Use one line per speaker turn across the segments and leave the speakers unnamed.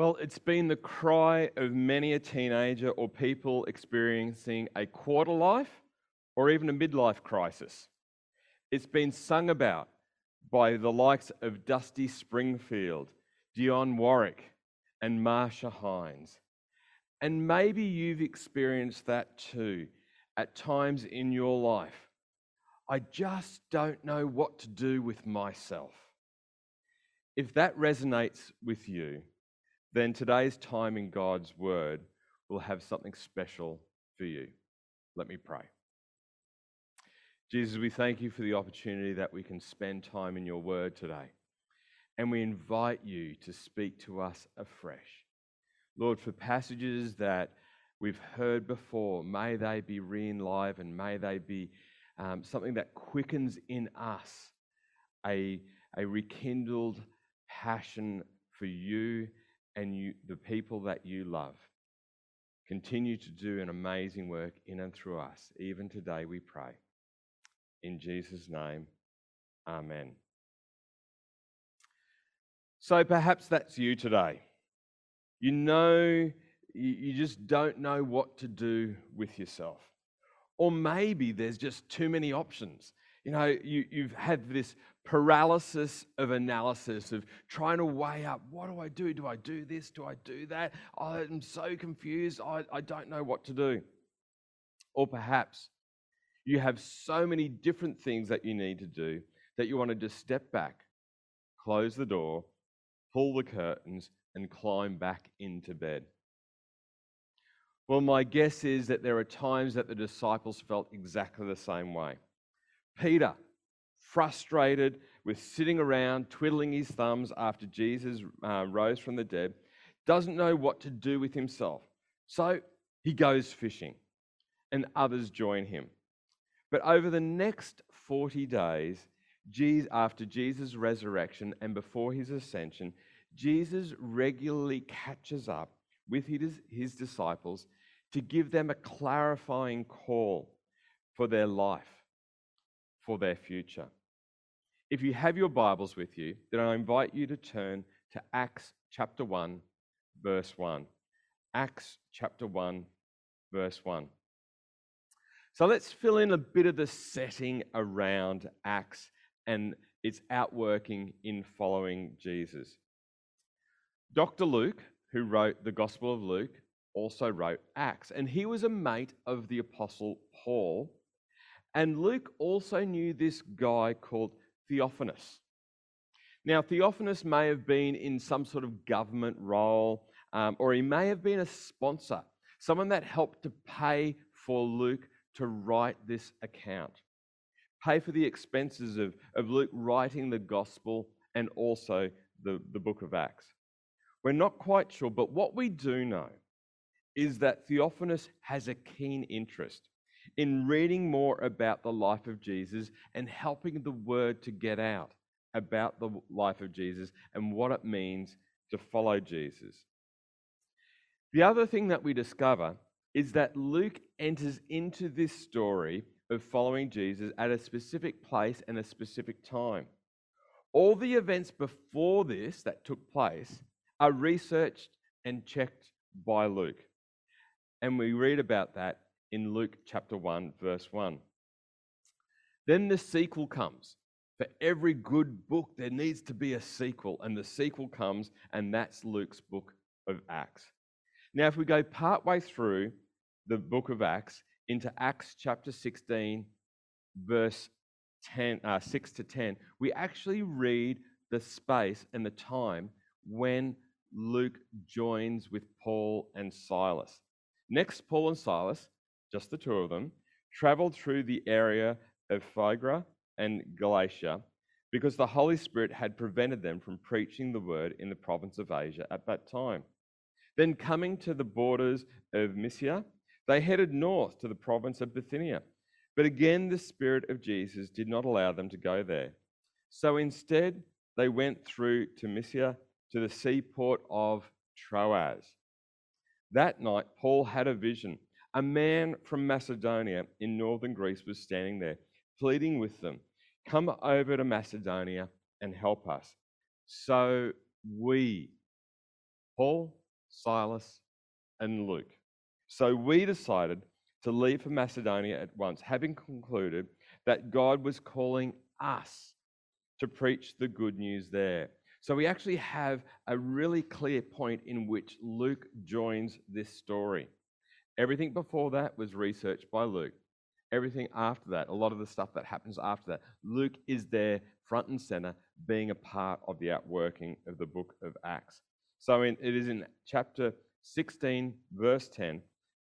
Well, it's been the cry of many a teenager or people experiencing a quarter life or even a midlife crisis. It's been sung about by the likes of Dusty Springfield, Dionne Warwick, and Marcia Hines. And maybe you've experienced that too at times in your life. I just don't know what to do with myself. If that resonates with you, then today's time in God's Word will have something special for you. Let me pray. Jesus, we thank you for the opportunity that we can spend time in your Word today. And we invite you to speak to us afresh. Lord, for passages that we've heard before, may they be re enlivened, may they be um, something that quickens in us a, a rekindled passion for you and you, the people that you love. Continue to do an amazing work in and through us. Even today, we pray. In Jesus' name, amen. So perhaps that's you today. You know, you just don't know what to do with yourself. Or maybe there's just too many options. You know, you, you've had this paralysis of analysis, of trying to weigh up what do I do? Do I do this? Do I do that? I'm so confused. I, I don't know what to do. Or perhaps you have so many different things that you need to do that you want to just step back, close the door, pull the curtains, and climb back into bed. Well, my guess is that there are times that the disciples felt exactly the same way. Peter, frustrated with sitting around twiddling his thumbs after Jesus uh, rose from the dead, doesn't know what to do with himself. So he goes fishing, and others join him. But over the next 40 days, after Jesus' resurrection and before his ascension, Jesus regularly catches up with his, his disciples to give them a clarifying call for their life for their future. If you have your Bibles with you, then I invite you to turn to Acts chapter 1, verse 1. Acts chapter 1, verse 1. So let's fill in a bit of the setting around Acts and its outworking in following Jesus. Dr. Luke, who wrote the Gospel of Luke, also wrote Acts, and he was a mate of the Apostle Paul and Luke also knew this guy called Theophanus. Now, Theophanus may have been in some sort of government role, um, or he may have been a sponsor, someone that helped to pay for Luke to write this account, pay for the expenses of, of Luke writing the gospel and also the, the book of Acts. We're not quite sure, but what we do know is that Theophanus has a keen interest in reading more about the life of Jesus and helping the word to get out about the life of Jesus and what it means to follow Jesus. The other thing that we discover is that Luke enters into this story of following Jesus at a specific place and a specific time. All the events before this that took place are researched and checked by Luke. And we read about that in Luke chapter 1, verse 1. Then the sequel comes. For every good book, there needs to be a sequel, and the sequel comes, and that's Luke's book of Acts. Now, if we go partway through the book of Acts into Acts chapter 16, verse 10, uh, 6 to 10, we actually read the space and the time when Luke joins with Paul and Silas. Next, Paul and Silas just the two of them, traveled through the area of Phrygia and Galatia because the Holy Spirit had prevented them from preaching the word in the province of Asia at that time. Then, coming to the borders of Mysia, they headed north to the province of Bithynia. But again, the Spirit of Jesus did not allow them to go there. So instead, they went through to Mysia to the seaport of Troas. That night, Paul had a vision a man from Macedonia in northern Greece was standing there, pleading with them, Come over to Macedonia and help us. So we, Paul, Silas, and Luke. So we decided to leave for Macedonia at once, having concluded that God was calling us to preach the good news there. So we actually have a really clear point in which Luke joins this story. Everything before that was researched by Luke. Everything after that, a lot of the stuff that happens after that, Luke is there front and center, being a part of the outworking of the book of Acts. So in, it is in chapter 16, verse 10,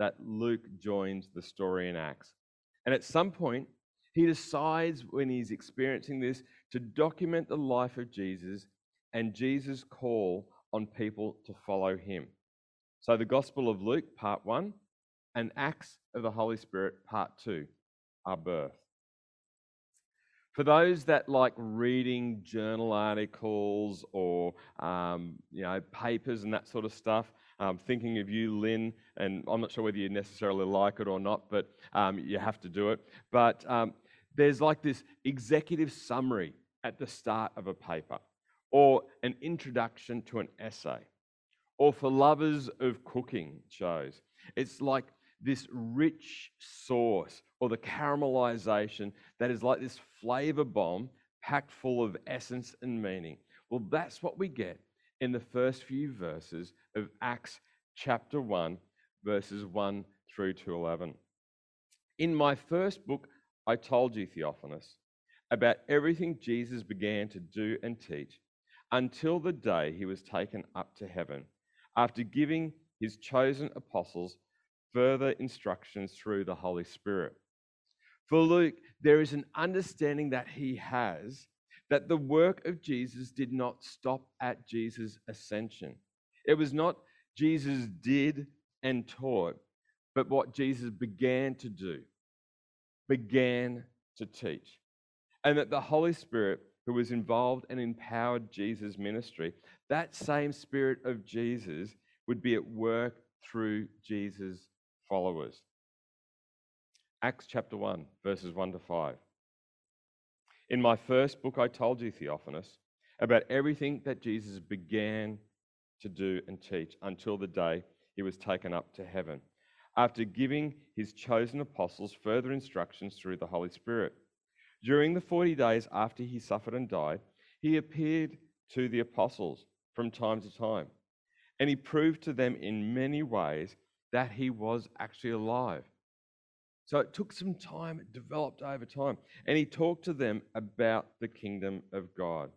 that Luke joins the story in Acts. And at some point, he decides when he's experiencing this to document the life of Jesus and Jesus' call on people to follow him. So the Gospel of Luke, part one, and Acts of the Holy Spirit, part two, are birth. For those that like reading journal articles or um, you know papers and that sort of stuff, um, thinking of you, Lynn, and I'm not sure whether you necessarily like it or not, but um, you have to do it. But um, there's like this executive summary at the start of a paper, or an introduction to an essay, or for lovers of cooking shows. It's like this rich sauce or the caramelization that is like this flavor bomb packed full of essence and meaning. Well, that's what we get in the first few verses of Acts chapter 1, verses 1 through to 11. In my first book, I told you, Theophilus, about everything Jesus began to do and teach until the day he was taken up to heaven, after giving his chosen apostles further instructions through the Holy Spirit. For Luke, there is an understanding that he has that the work of Jesus did not stop at Jesus' ascension. It was not Jesus did and taught, but what Jesus began to do, began to teach. And that the Holy Spirit, who was involved and empowered Jesus' ministry, that same Spirit of Jesus would be at work through Jesus' followers. Acts chapter 1, verses 1 to 5. In my first book, I told you, Theophilus, about everything that Jesus began to do and teach until the day he was taken up to heaven, after giving his chosen apostles further instructions through the Holy Spirit. During the 40 days after he suffered and died, he appeared to the apostles from time to time, and he proved to them in many ways that he was actually alive. So it took some time, it developed over time. And he talked to them about the kingdom of God.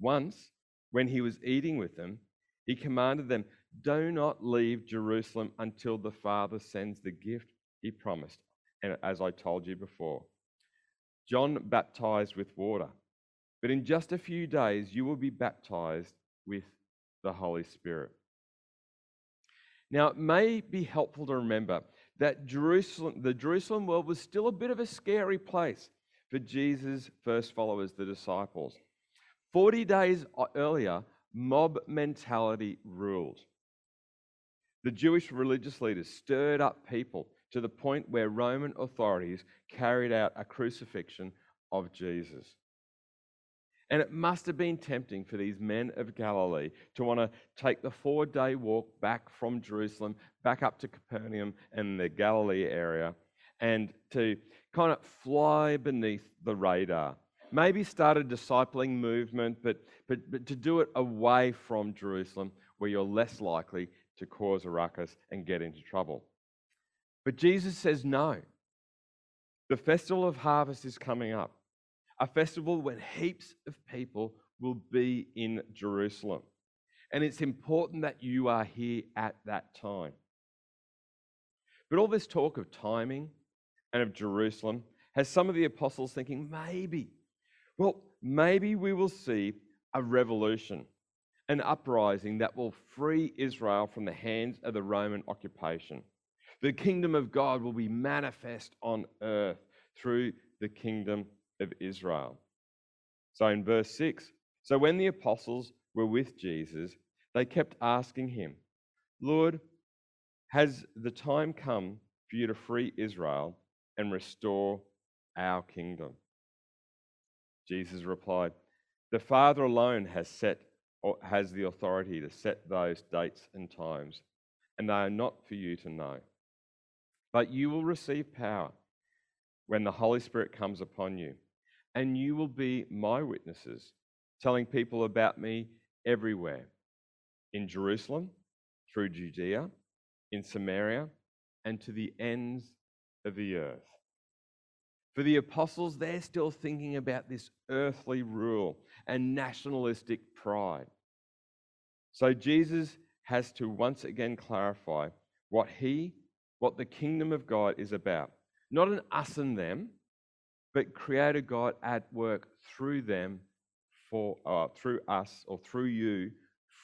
Once, when he was eating with them, he commanded them, Do not leave Jerusalem until the Father sends the gift he promised. And as I told you before, John baptized with water, but in just a few days you will be baptized with the Holy Spirit. Now, it may be helpful to remember that Jerusalem, the Jerusalem world was still a bit of a scary place for Jesus' first followers, the disciples. 40 days earlier, mob mentality ruled. The Jewish religious leaders stirred up people to the point where Roman authorities carried out a crucifixion of Jesus. And it must have been tempting for these men of Galilee to want to take the four day walk back from Jerusalem, back up to Capernaum and the Galilee area, and to kind of fly beneath the radar. Maybe start a discipling movement, but, but, but to do it away from Jerusalem, where you're less likely to cause a ruckus and get into trouble. But Jesus says no. The festival of harvest is coming up a festival when heaps of people will be in Jerusalem. And it's important that you are here at that time. But all this talk of timing and of Jerusalem has some of the apostles thinking, maybe, well, maybe we will see a revolution, an uprising that will free Israel from the hands of the Roman occupation. The kingdom of God will be manifest on earth through the kingdom of Israel. So in verse 6, so when the apostles were with Jesus, they kept asking him, Lord, has the time come for you to free Israel and restore our kingdom? Jesus replied, The Father alone has set or has the authority to set those dates and times, and they are not for you to know. But you will receive power when the Holy Spirit comes upon you, and you will be my witnesses, telling people about me everywhere in Jerusalem, through Judea, in Samaria, and to the ends of the earth. For the apostles, they're still thinking about this earthly rule and nationalistic pride. So Jesus has to once again clarify what he, what the kingdom of God is about. Not an us and them, but creator God at work through them for uh, through us or through you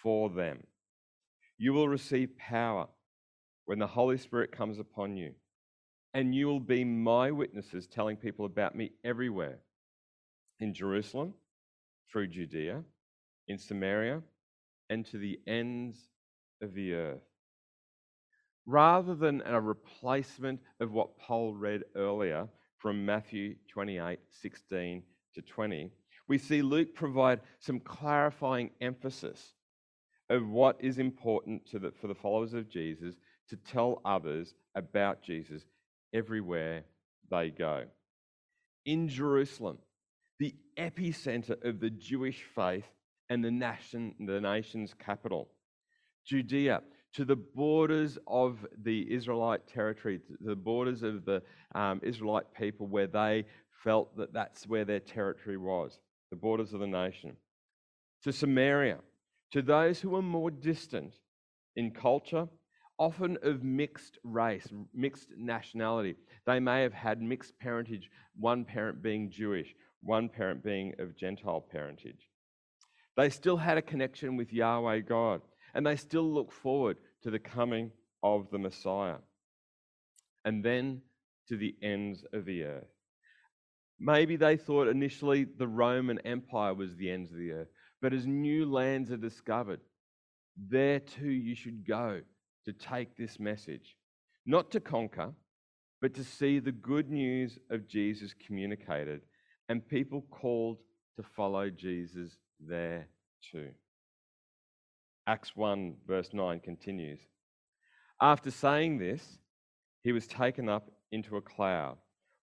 for them. You will receive power when the Holy Spirit comes upon you, and you will be my witnesses, telling people about me everywhere in Jerusalem, through Judea, in Samaria, and to the ends of the earth. Rather than a replacement of what Paul read earlier from Matthew 28 16 to 20, we see Luke provide some clarifying emphasis of what is important the, for the followers of Jesus to tell others about Jesus everywhere they go. In Jerusalem, the epicenter of the Jewish faith and the, nation, the nation's capital. Judea, to the borders of the Israelite territory, to the borders of the um, Israelite people, where they felt that that's where their territory was, the borders of the nation. To Samaria, to those who were more distant in culture, often of mixed race, mixed nationality. They may have had mixed parentage, one parent being Jewish, one parent being of Gentile parentage. They still had a connection with Yahweh God, and they still look forward to the coming of the Messiah. And then to the ends of the earth. Maybe they thought initially the Roman Empire was the ends of the earth, but as new lands are discovered, there too you should go to take this message, not to conquer, but to see the good news of Jesus communicated and people called to follow Jesus there too. Acts 1, verse 9 continues. After saying this, he was taken up into a cloud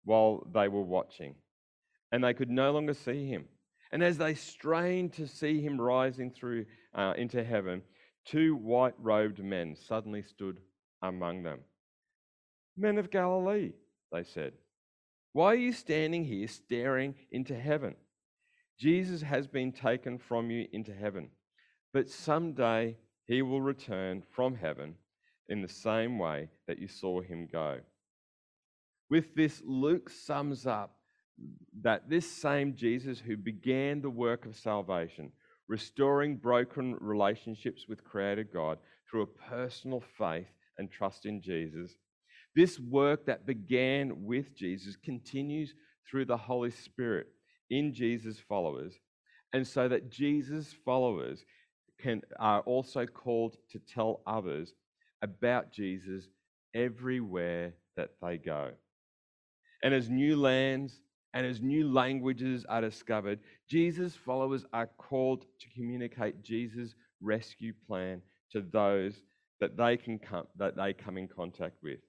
while they were watching, and they could no longer see him. And as they strained to see him rising through uh, into heaven, two white robed men suddenly stood among them. Men of Galilee, they said, why are you standing here staring into heaven? Jesus has been taken from you into heaven, but someday he will return from heaven in the same way that you saw him go. With this, Luke sums up that this same Jesus who began the work of salvation, restoring broken relationships with Creator God through a personal faith and trust in Jesus, this work that began with Jesus continues through the Holy Spirit in Jesus' followers, and so that Jesus' followers can, are also called to tell others about Jesus everywhere that they go. And as new lands and as new languages are discovered, Jesus' followers are called to communicate Jesus' rescue plan to those that they can come, that they come in contact with.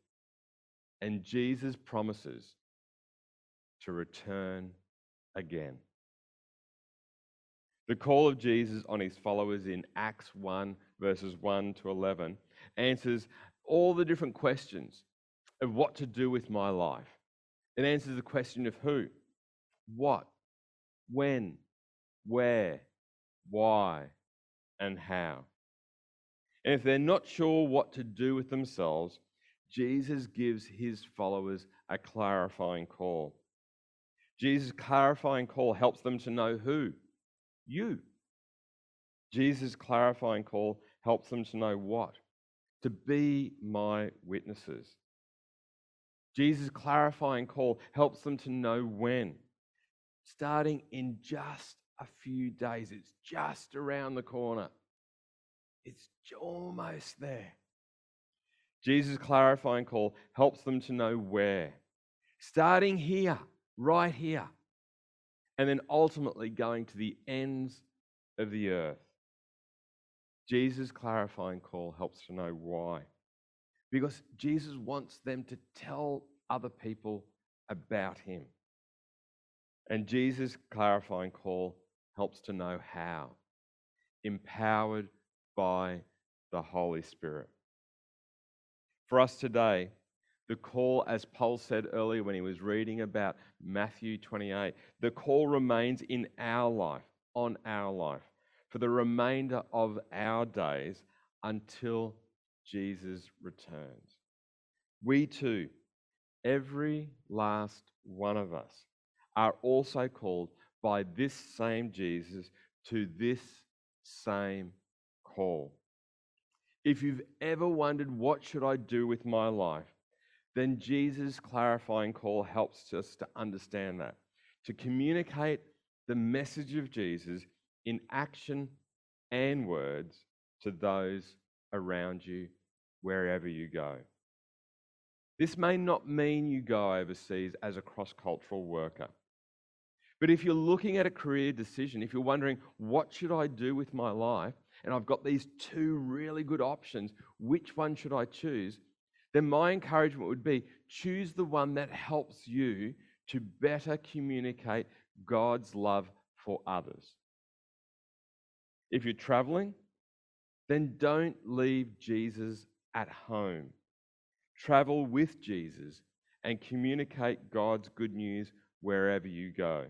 And Jesus promises to return again. The call of Jesus on his followers in Acts 1, verses 1 to 11, answers all the different questions of what to do with my life. It answers the question of who, what, when, where, why, and how. And if they're not sure what to do with themselves, Jesus gives his followers a clarifying call. Jesus' clarifying call helps them to know who? You. Jesus' clarifying call helps them to know what? To be my witnesses. Jesus' clarifying call helps them to know when. Starting in just a few days, it's just around the corner. It's almost there. Jesus' clarifying call helps them to know where. Starting here right here, and then ultimately going to the ends of the earth. Jesus' clarifying call helps to know why. Because Jesus wants them to tell other people about him. And Jesus' clarifying call helps to know how. Empowered by the Holy Spirit. For us today, the call, as Paul said earlier when he was reading about Matthew 28, the call remains in our life, on our life, for the remainder of our days until Jesus returns. We too, every last one of us, are also called by this same Jesus to this same call. If you've ever wondered, what should I do with my life? Then Jesus' clarifying call helps us to understand that, to communicate the message of Jesus in action and words to those around you, wherever you go. This may not mean you go overseas as a cross cultural worker. But if you're looking at a career decision, if you're wondering, what should I do with my life? And I've got these two really good options, which one should I choose? Then my encouragement would be choose the one that helps you to better communicate God's love for others. If you're traveling, then don't leave Jesus at home. Travel with Jesus and communicate God's good news wherever you go.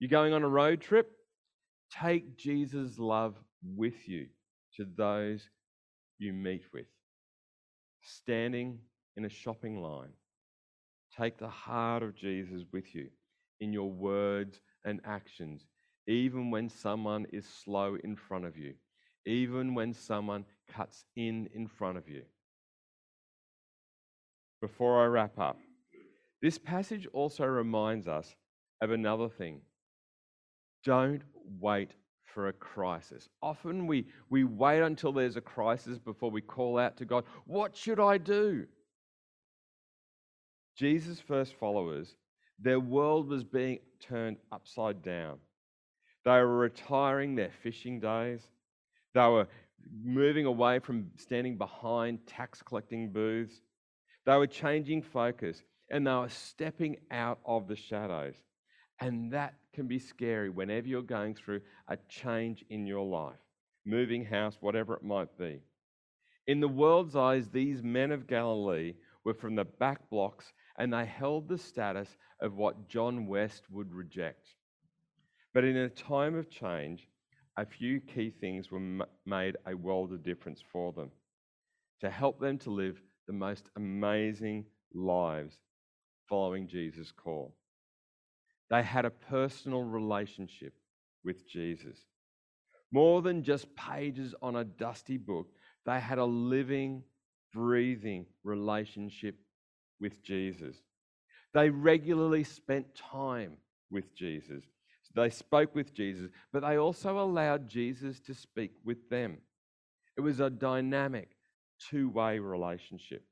You're going on a road trip? Take Jesus' love with you to those you meet with standing in a shopping line. Take the heart of Jesus with you in your words and actions, even when someone is slow in front of you, even when someone cuts in in front of you. Before I wrap up, this passage also reminds us of another thing. Don't wait for a crisis. Often we, we wait until there's a crisis before we call out to God, What should I do? Jesus' first followers, their world was being turned upside down. They were retiring their fishing days. They were moving away from standing behind tax collecting booths. They were changing focus and they were stepping out of the shadows. And that can be scary whenever you're going through a change in your life, moving house, whatever it might be. In the world's eyes, these men of Galilee were from the back blocks and they held the status of what John West would reject. But in a time of change, a few key things were made a world of difference for them to help them to live the most amazing lives following Jesus' call. They had a personal relationship with Jesus. More than just pages on a dusty book, they had a living, breathing relationship with Jesus. They regularly spent time with Jesus. They spoke with Jesus, but they also allowed Jesus to speak with them. It was a dynamic, two way relationship.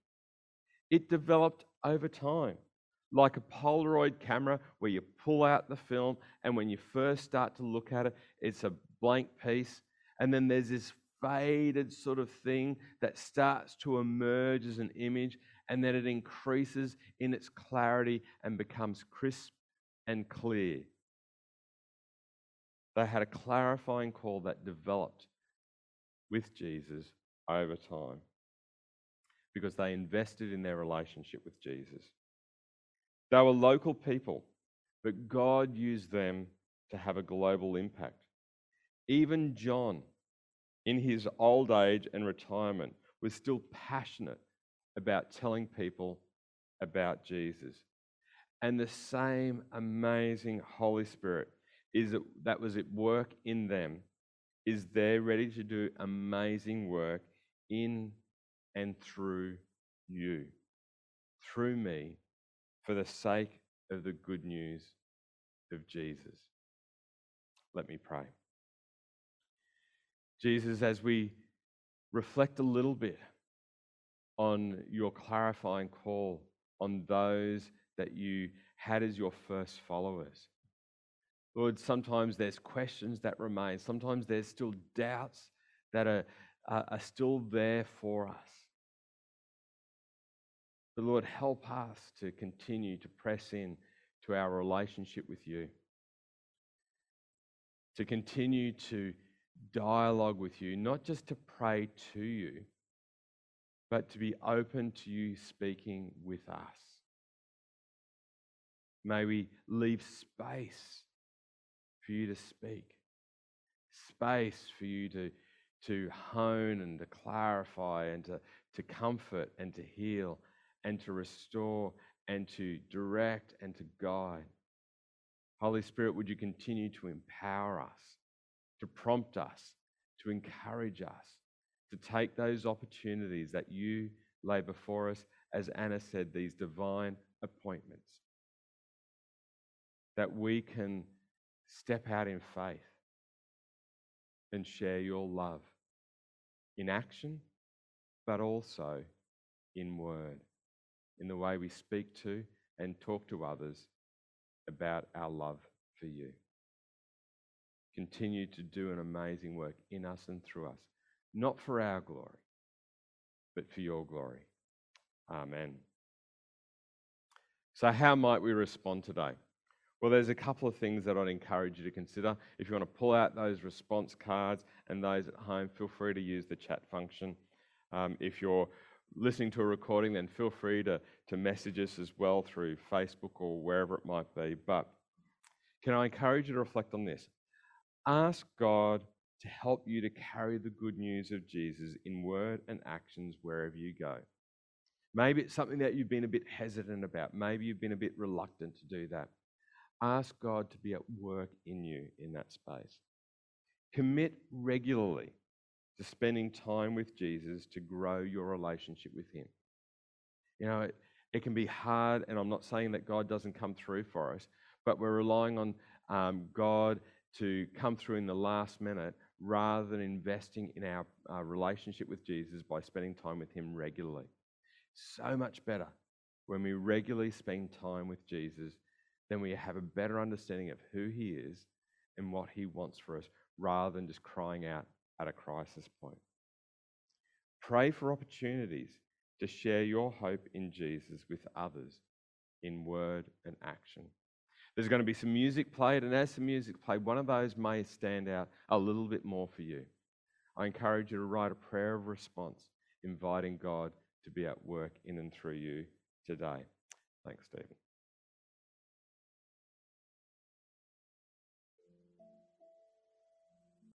It developed over time like a Polaroid camera where you pull out the film, and when you first start to look at it, it's a blank piece. And then there's this faded sort of thing that starts to emerge as an image, and then it increases in its clarity and becomes crisp and clear. They had a clarifying call that developed with Jesus over time because they invested in their relationship with Jesus. They were local people, but God used them to have a global impact. Even John, in his old age and retirement, was still passionate about telling people about Jesus. And the same amazing Holy Spirit is that was at work in them is there ready to do amazing work in and through you, through me, for the sake of the good news of Jesus. Let me pray. Jesus, as we reflect a little bit on your clarifying call on those that you had as your first followers. Lord, sometimes there's questions that remain. Sometimes there's still doubts that are, are still there for us. But Lord, help us to continue to press in to our relationship with you, to continue to dialogue with you, not just to pray to you, but to be open to you speaking with us. May we leave space for you to speak, space for you to, to hone and to clarify and to, to comfort and to heal and to restore and to direct and to guide. Holy Spirit, would you continue to empower us, to prompt us, to encourage us, to take those opportunities that you lay before us, as Anna said, these divine appointments, that we can step out in faith and share your love in action, but also in word in the way we speak to and talk to others about our love for you. Continue to do an amazing work in us and through us, not for our glory, but for your glory. Amen. So, how might we respond today? Well, there's a couple of things that I'd encourage you to consider. If you want to pull out those response cards and those at home, feel free to use the chat function. Um, if you're listening to a recording, then feel free to, to message us as well through Facebook or wherever it might be. But can I encourage you to reflect on this? Ask God to help you to carry the good news of Jesus in word and actions wherever you go. Maybe it's something that you've been a bit hesitant about. Maybe you've been a bit reluctant to do that. Ask God to be at work in you in that space. Commit regularly to spending time with Jesus to grow your relationship with Him. You know, it, it can be hard, and I'm not saying that God doesn't come through for us, but we're relying on um, God to come through in the last minute rather than investing in our uh, relationship with Jesus by spending time with Him regularly. So much better when we regularly spend time with Jesus, then we have a better understanding of who He is and what He wants for us rather than just crying out, at a crisis point. Pray for opportunities to share your hope in Jesus with others in word and action. There's going to be some music played, and as the music played, one of those may stand out a little bit more for you. I encourage you to write a prayer of response, inviting God to be at work in and through you today. Thanks, Stephen.